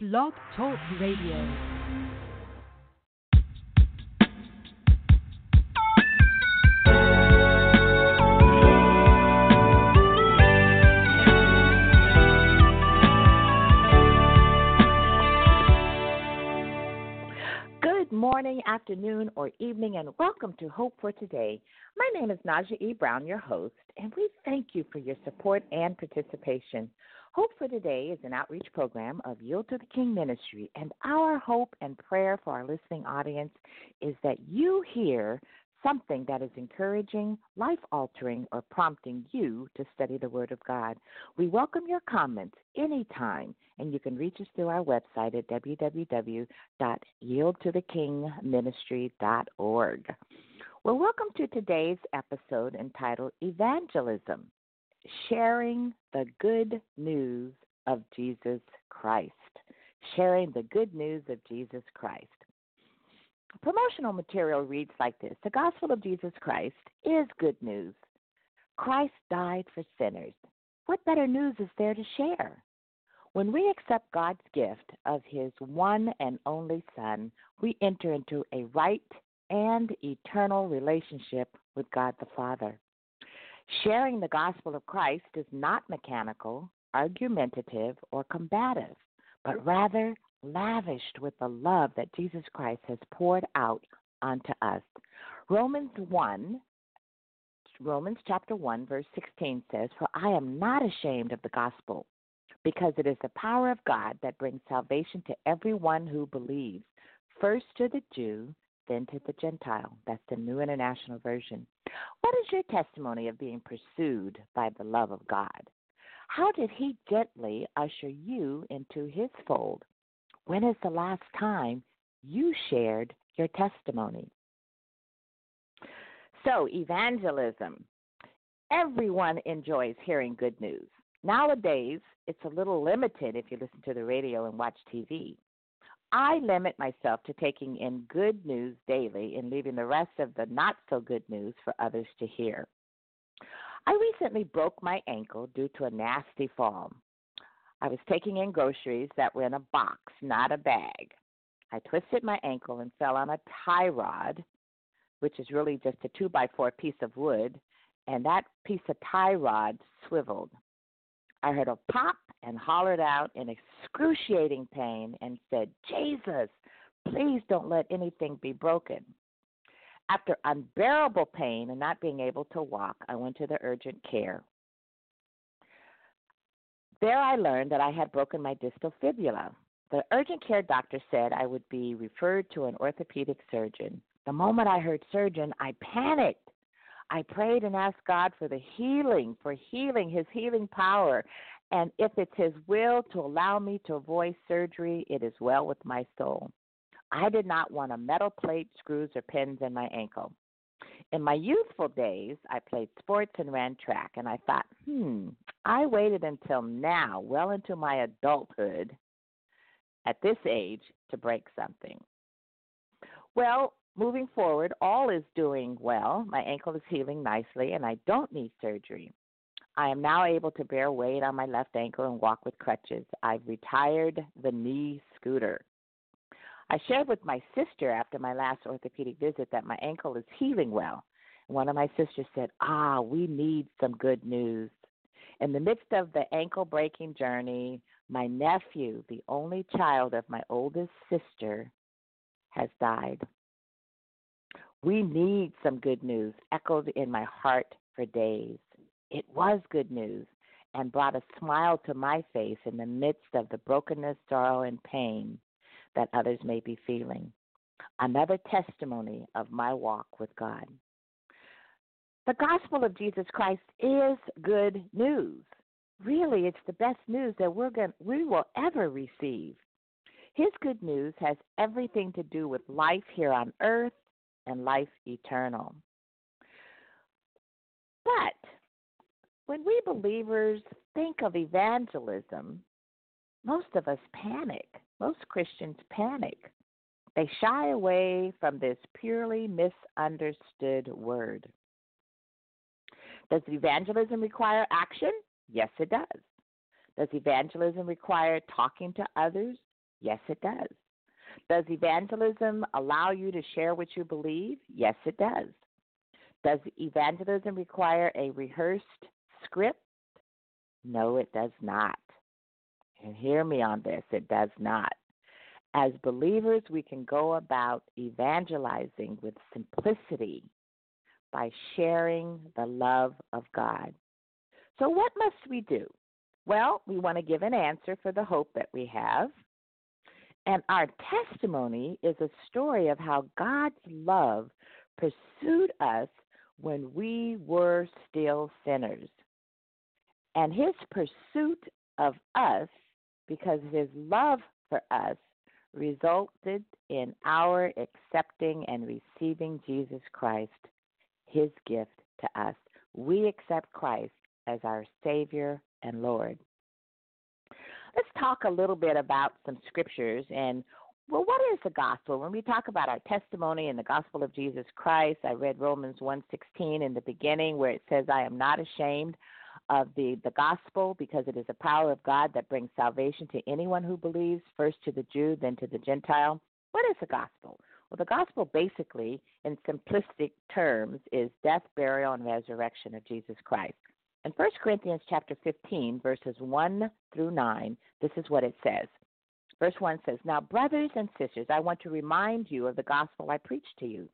Blog Talk Radio. Good morning, afternoon, or evening, and welcome to Hope for Today. My name is Naja E. Brown, your host, and we thank you for your support and participation. Hope for Today is an outreach program of Yield to the King Ministry, and our hope and prayer for our listening audience is that you hear something that is encouraging, life altering, or prompting you to study the Word of God. We welcome your comments anytime, and you can reach us through our website at www.yieldtothekingministry.org. Well, welcome to today's episode entitled Evangelism Sharing the Good News of Jesus Christ. Sharing the Good News of Jesus Christ. Promotional material reads like this The gospel of Jesus Christ is good news. Christ died for sinners. What better news is there to share? When we accept God's gift of His one and only Son, we enter into a right and eternal relationship with God the Father. Sharing the gospel of Christ is not mechanical, argumentative, or combative, but rather lavished with the love that Jesus Christ has poured out onto us. Romans 1 Romans chapter 1 verse 16 says, "For I am not ashamed of the gospel, because it is the power of God that brings salvation to everyone who believes, first to the Jew, then to the Gentile." That's the New International Version. What is your testimony of being pursued by the love of God? How did he gently usher you into his fold? When is the last time you shared your testimony? So, evangelism. Everyone enjoys hearing good news. Nowadays, it's a little limited if you listen to the radio and watch TV. I limit myself to taking in good news daily and leaving the rest of the not so good news for others to hear. I recently broke my ankle due to a nasty fall. I was taking in groceries that were in a box, not a bag. I twisted my ankle and fell on a tie rod, which is really just a two by four piece of wood, and that piece of tie rod swiveled. I heard a pop and hollered out in excruciating pain and said, Jesus, please don't let anything be broken. After unbearable pain and not being able to walk, I went to the urgent care. There I learned that I had broken my distal fibula. The urgent care doctor said I would be referred to an orthopedic surgeon. The moment I heard surgeon, I panicked. I prayed and asked God for the healing, for healing, His healing power. And if it's His will to allow me to avoid surgery, it is well with my soul. I did not want a metal plate, screws, or pins in my ankle. In my youthful days, I played sports and ran track, and I thought, hmm, I waited until now, well into my adulthood, at this age, to break something. Well, moving forward, all is doing well. My ankle is healing nicely, and I don't need surgery. I am now able to bear weight on my left ankle and walk with crutches. I've retired the knee scooter. I shared with my sister after my last orthopedic visit that my ankle is healing well. One of my sisters said, Ah, we need some good news. In the midst of the ankle breaking journey, my nephew, the only child of my oldest sister, has died. We need some good news, echoed in my heart for days. It was good news and brought a smile to my face in the midst of the brokenness, sorrow, and pain that others may be feeling. Another testimony of my walk with God. The gospel of Jesus Christ is good news. Really, it's the best news that we're going, we will ever receive. His good news has everything to do with life here on earth and life eternal. But when we believers think of evangelism, most of us panic. Most Christians panic. They shy away from this purely misunderstood word. Does evangelism require action? Yes, it does. Does evangelism require talking to others? Yes, it does. Does evangelism allow you to share what you believe? Yes, it does. Does evangelism require a rehearsed script? No, it does not. And hear me on this it does not. As believers, we can go about evangelizing with simplicity by sharing the love of God. So, what must we do? Well, we want to give an answer for the hope that we have. And our testimony is a story of how God's love pursued us when we were still sinners. And his pursuit of us, because his love for us, resulted in our accepting and receiving Jesus Christ, his gift to us. We accept Christ as our Savior and Lord. Let's talk a little bit about some scriptures and well, what is the gospel? When we talk about our testimony and the gospel of Jesus Christ, I read Romans 1:16 in the beginning where it says, "I am not ashamed of the the gospel because it is the power of God that brings salvation to anyone who believes, first to the Jew, then to the Gentile." What is the gospel? Well, the gospel basically, in simplistic terms, is death, burial, and resurrection of Jesus Christ. In 1 Corinthians chapter 15, verses 1 through 9, this is what it says. Verse 1 says, Now, brothers and sisters, I want to remind you of the gospel I preached to you,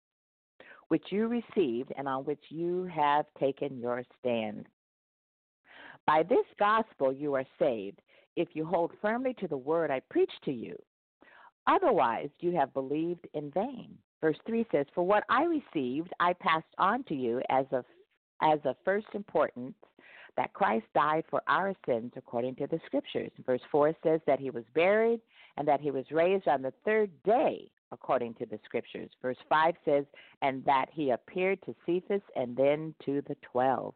which you received and on which you have taken your stand. By this gospel you are saved, if you hold firmly to the word I preached to you. Otherwise, you have believed in vain. Verse 3 says, For what I received, I passed on to you as of, as of first importance that Christ died for our sins according to the scriptures. Verse 4 says that he was buried and that he was raised on the third day according to the scriptures. Verse 5 says, and that he appeared to Cephas and then to the twelve.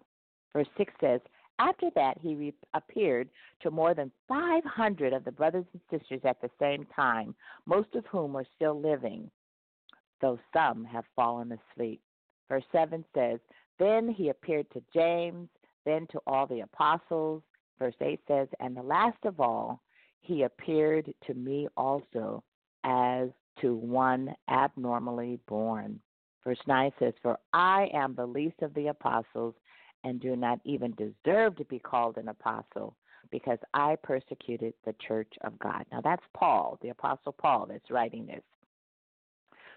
Verse 6 says, after that, he re- appeared to more than 500 of the brothers and sisters at the same time, most of whom are still living, though some have fallen asleep. Verse 7 says, Then he appeared to James, then to all the apostles. Verse 8 says, And the last of all, he appeared to me also as to one abnormally born. Verse 9 says, For I am the least of the apostles and do not even deserve to be called an apostle because I persecuted the church of God. Now that's Paul, the apostle Paul, that's writing this.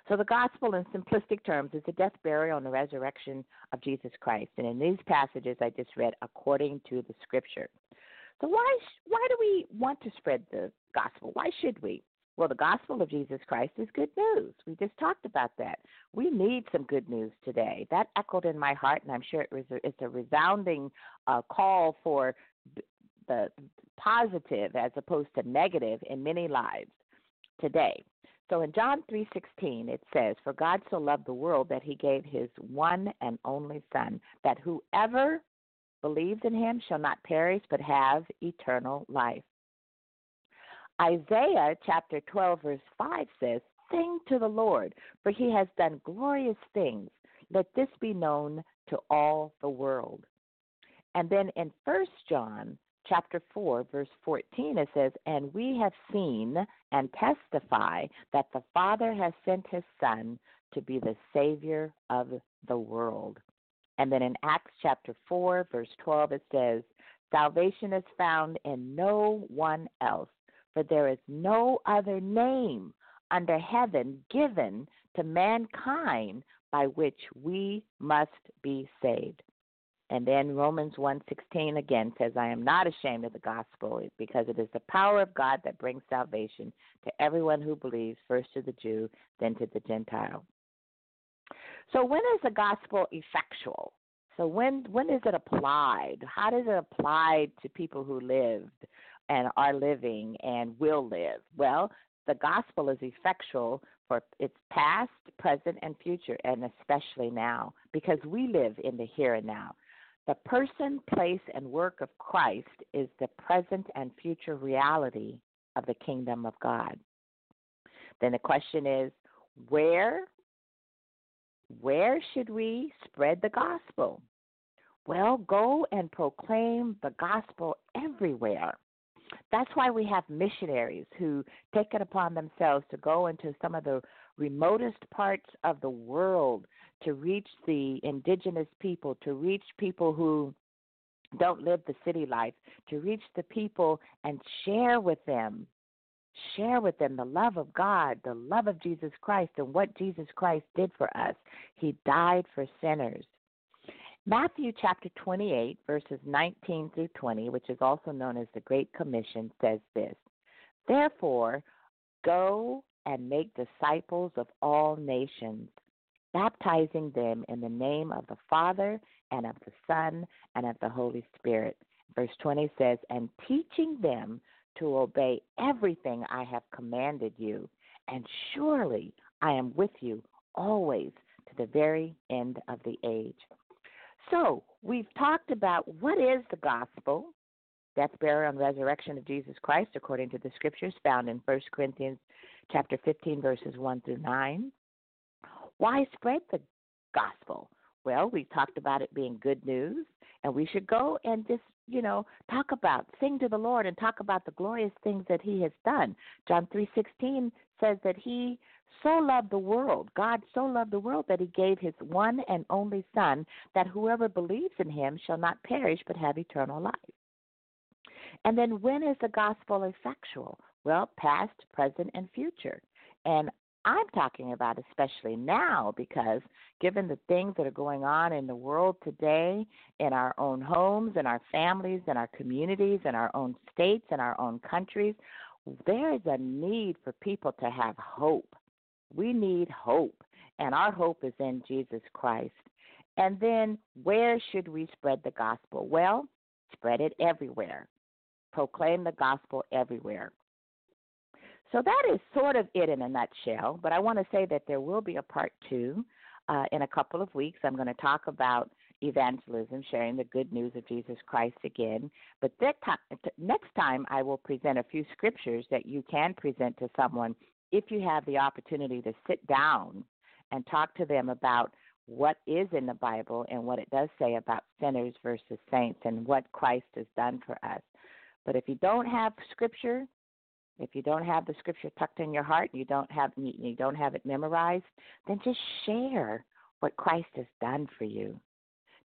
So the gospel, in simplistic terms, is the death, burial, and the resurrection of Jesus Christ. And in these passages I just read, according to the Scripture. So why why do we want to spread the gospel? Why should we? Well, the gospel of Jesus Christ is good news. We just talked about that. We need some good news today. That echoed in my heart, and I'm sure it a, it's a resounding uh, call for the positive as opposed to negative in many lives today. So in John 3:16 it says, "For God so loved the world that he gave his one and only son, that whoever believes in him shall not perish but have eternal life." Isaiah chapter 12 verse 5 says, "Sing to the Lord, for he has done glorious things. Let this be known to all the world." And then in 1 John chapter 4, verse 14, it says, And we have seen and testify that the Father has sent his Son to be the Savior of the world. And then in Acts chapter 4, verse 12, it says, Salvation is found in no one else, for there is no other name under heaven given to mankind by which we must be saved. And then Romans 1:16 again says, "I am not ashamed of the gospel because it is the power of God that brings salvation to everyone who believes, first to the Jew, then to the Gentile." So when is the gospel effectual? So when when is it applied? How does it apply to people who lived and are living and will live? Well, the gospel is effectual for its past, present, and future, and especially now, because we live in the here and now. The person, place, and work of Christ is the present and future reality of the kingdom of God. Then the question is, where where should we spread the gospel? Well, go and proclaim the gospel everywhere. That's why we have missionaries who take it upon themselves to go into some of the remotest parts of the world to reach the indigenous people, to reach people who don't live the city life, to reach the people and share with them, share with them the love of God, the love of Jesus Christ, and what Jesus Christ did for us. He died for sinners. Matthew chapter 28, verses 19 through 20, which is also known as the Great Commission, says this Therefore, go and make disciples of all nations, baptizing them in the name of the Father and of the Son and of the Holy Spirit. Verse 20 says, And teaching them to obey everything I have commanded you, and surely I am with you always to the very end of the age. So we've talked about what is the gospel, death, burial, and resurrection of Jesus Christ according to the scriptures found in 1 Corinthians chapter 15 verses 1 through 9. Why spread the gospel? Well, we talked about it being good news, and we should go and just, you know, talk about, sing to the Lord and talk about the glorious things that he has done. John 3:16 says that he so loved the world, God so loved the world that he gave his one and only Son, that whoever believes in him shall not perish but have eternal life. And then when is the gospel effectual? Well, past, present, and future. And I'm talking about especially now because given the things that are going on in the world today, in our own homes, in our families, in our communities, in our own states, in our own countries, there is a need for people to have hope. We need hope, and our hope is in Jesus Christ. And then, where should we spread the gospel? Well, spread it everywhere. Proclaim the gospel everywhere. So that is sort of it in a nutshell, but I want to say that there will be a part two uh, in a couple of weeks. I'm going to talk about evangelism, sharing the good news of Jesus Christ again. But time, next time, I will present a few scriptures that you can present to someone if you have the opportunity to sit down and talk to them about what is in the Bible and what it does say about sinners versus saints and what Christ has done for us. But if you don't have scripture, if you don't have the scripture tucked in your heart, you don't have you don't have it memorized, then just share what Christ has done for you.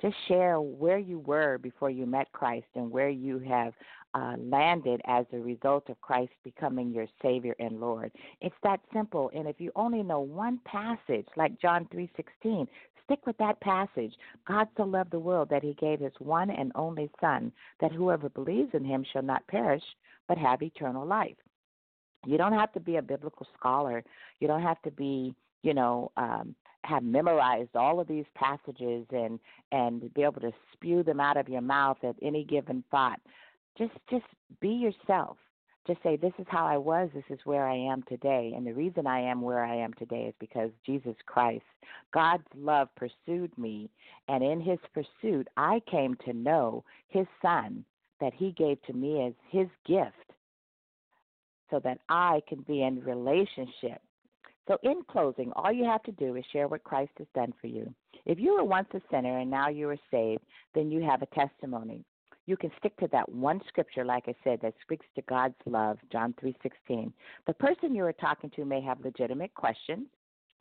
Just share where you were before you met Christ and where you have uh, landed as a result of Christ becoming your Savior and Lord. It's that simple. And if you only know one passage, like John three sixteen, stick with that passage. God so loved the world that He gave His one and only Son, that whoever believes in Him shall not perish but have eternal life. You don't have to be a biblical scholar. You don't have to be, you know, um, have memorized all of these passages and and be able to spew them out of your mouth at any given thought. Just just be yourself. Just say this is how I was, this is where I am today. And the reason I am where I am today is because Jesus Christ, God's love pursued me, and in his pursuit I came to know his son that he gave to me as his gift so that I can be in relationship. So, in closing, all you have to do is share what Christ has done for you. If you were once a sinner and now you are saved, then you have a testimony. You can stick to that one scripture, like I said, that speaks to God's love, John three sixteen. The person you are talking to may have legitimate questions.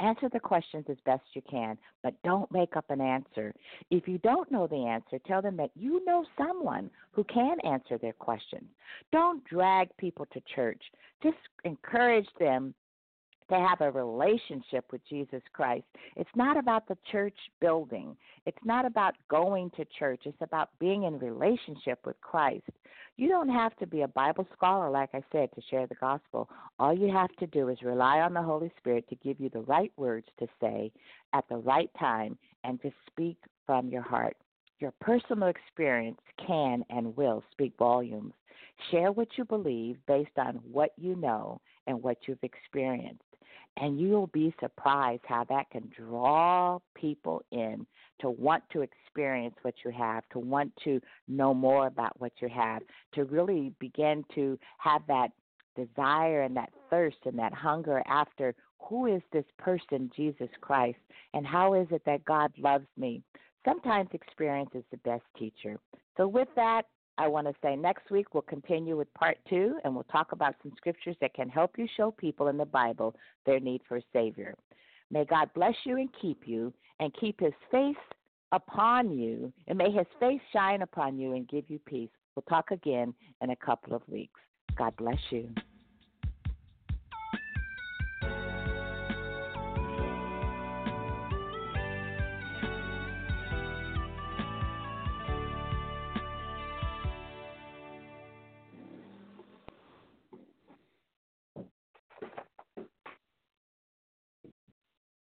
Answer the questions as best you can, but don't make up an answer. If you don't know the answer, tell them that you know someone who can answer their questions. Don't drag people to church. Just encourage them to have a relationship with Jesus Christ. It's not about the church building. It's not about going to church. It's about being in relationship with Christ. You don't have to be a Bible scholar, like I said, to share the gospel. All you have to do is rely on the Holy Spirit to give you the right words to say at the right time and to speak from your heart. Your personal experience can and will speak volumes. Share what you believe based on what you know and what you've experienced and you'll be surprised how that can draw people in to want to experience what you have, to want to know more about what you have, to really begin to have that desire and that thirst and that hunger after who is this person, Jesus Christ, and how is it that God loves me? Sometimes experience is the best teacher. So, with that, I want to say next week we'll continue with part two and we'll talk about some scriptures that can help you show people in the Bible their need for a Savior. May God bless you and keep you and keep his face upon you, and may his face shine upon you and give you peace. We'll talk again in a couple of weeks. God bless you.